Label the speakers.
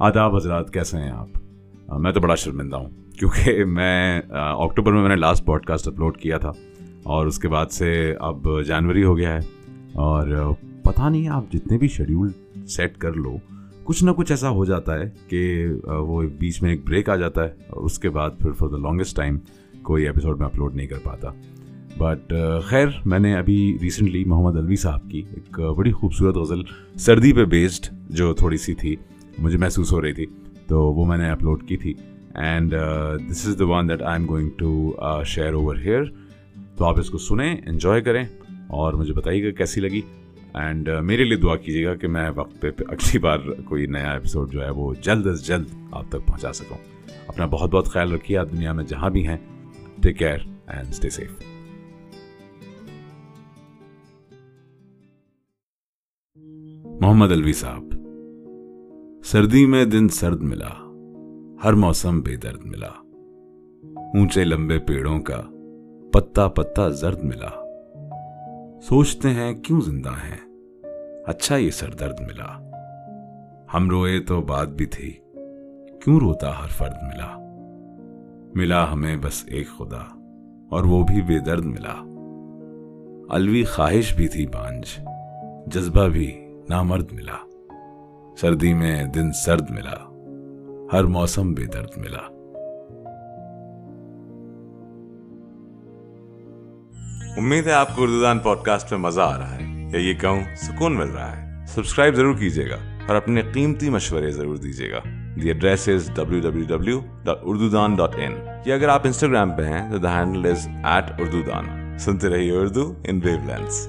Speaker 1: آداب حضرات، کیسے ہیں آپ؟ میں تو بڑا شرمندہ ہوں، کیونکہ میں اکتوبر میں میں نے لاسٹ پوڈ کاسٹ اپلوڈ کیا تھا، اور اس کے بعد سے اب جنوری ہو گیا ہے، اور پتہ نہیں آپ جتنے بھی شیڈیول سیٹ کر لو، کچھ نہ کچھ ایسا ہو جاتا ہے کہ وہ بیچ میں ایک بریک آ جاتا ہے اور اس کے بعد پھر فار دا لانگسٹ ٹائم کوئی ایپیسوڈ میں اپلوڈ نہیں کر پاتا۔ بٹ خیر، میں نے ابھی ریسنٹلی محمد الوی صاحب کی ایک بڑی خوبصورت غزل سردی پہ بیسڈ جو تھوڑی سی تھی مجھے محسوس ہو رہی تھی۔ تو وہ میں نے اپلوڈ کی تھی۔ And this is the one that I am going to share over here تو آپ اس کو سنیں انجوائے کریں اور مجھے بتائیے گا کیسی لگی۔ اینڈ uh, میرے لیے دعا کیجیے گا کہ میں وقت پہ اگلی بار کوئی نیا ایپیسوڈ جو ہے وہ جلد از جلد آپ تک پہنچا سکوں۔ اپنا بہت بہت خیال رکھیے، آپ دنیا میں جہاں بھی ہیں take care and stay safe Muhammad Alvi sahab سردی میں دن سرد ملا، ہر موسم بے درد ملا۔ اونچے لمبے پیڑوں کا پتا پتا زرد ملا۔ سوچتے ہیں کیوں زندہ ہیں؟ اچھا یہ سر درد ملا۔ ہم روئے تو بات بھی تھی، کیوں روتا ہر فرد ملا؟ ملا ہمیں بس ایک خدا، اور وہ بھی بے درد ملا۔ الوی خواہش بھی تھی بانج جذبہ بھی نامرد ملا۔ سردی میں دن سرد ملا، ہر موسم بے درد ملا۔
Speaker 2: امید ہے آپ کو اردو دان پوڈ کاسٹ میں مزہ آ رہا ہے، یا یہ کہوں، سکون مل رہا ہے۔ سبسکرائب ضرور کیجیے گا اور اپنے قیمتی مشورے ضرور دیجیے گا۔ The address is W W W dot Urdudaan dot in یا اگر آپ انسٹاگرام پہ ہیں، تو the handle is at Urdudaan سنتے رہیے اردو ان ویو لینس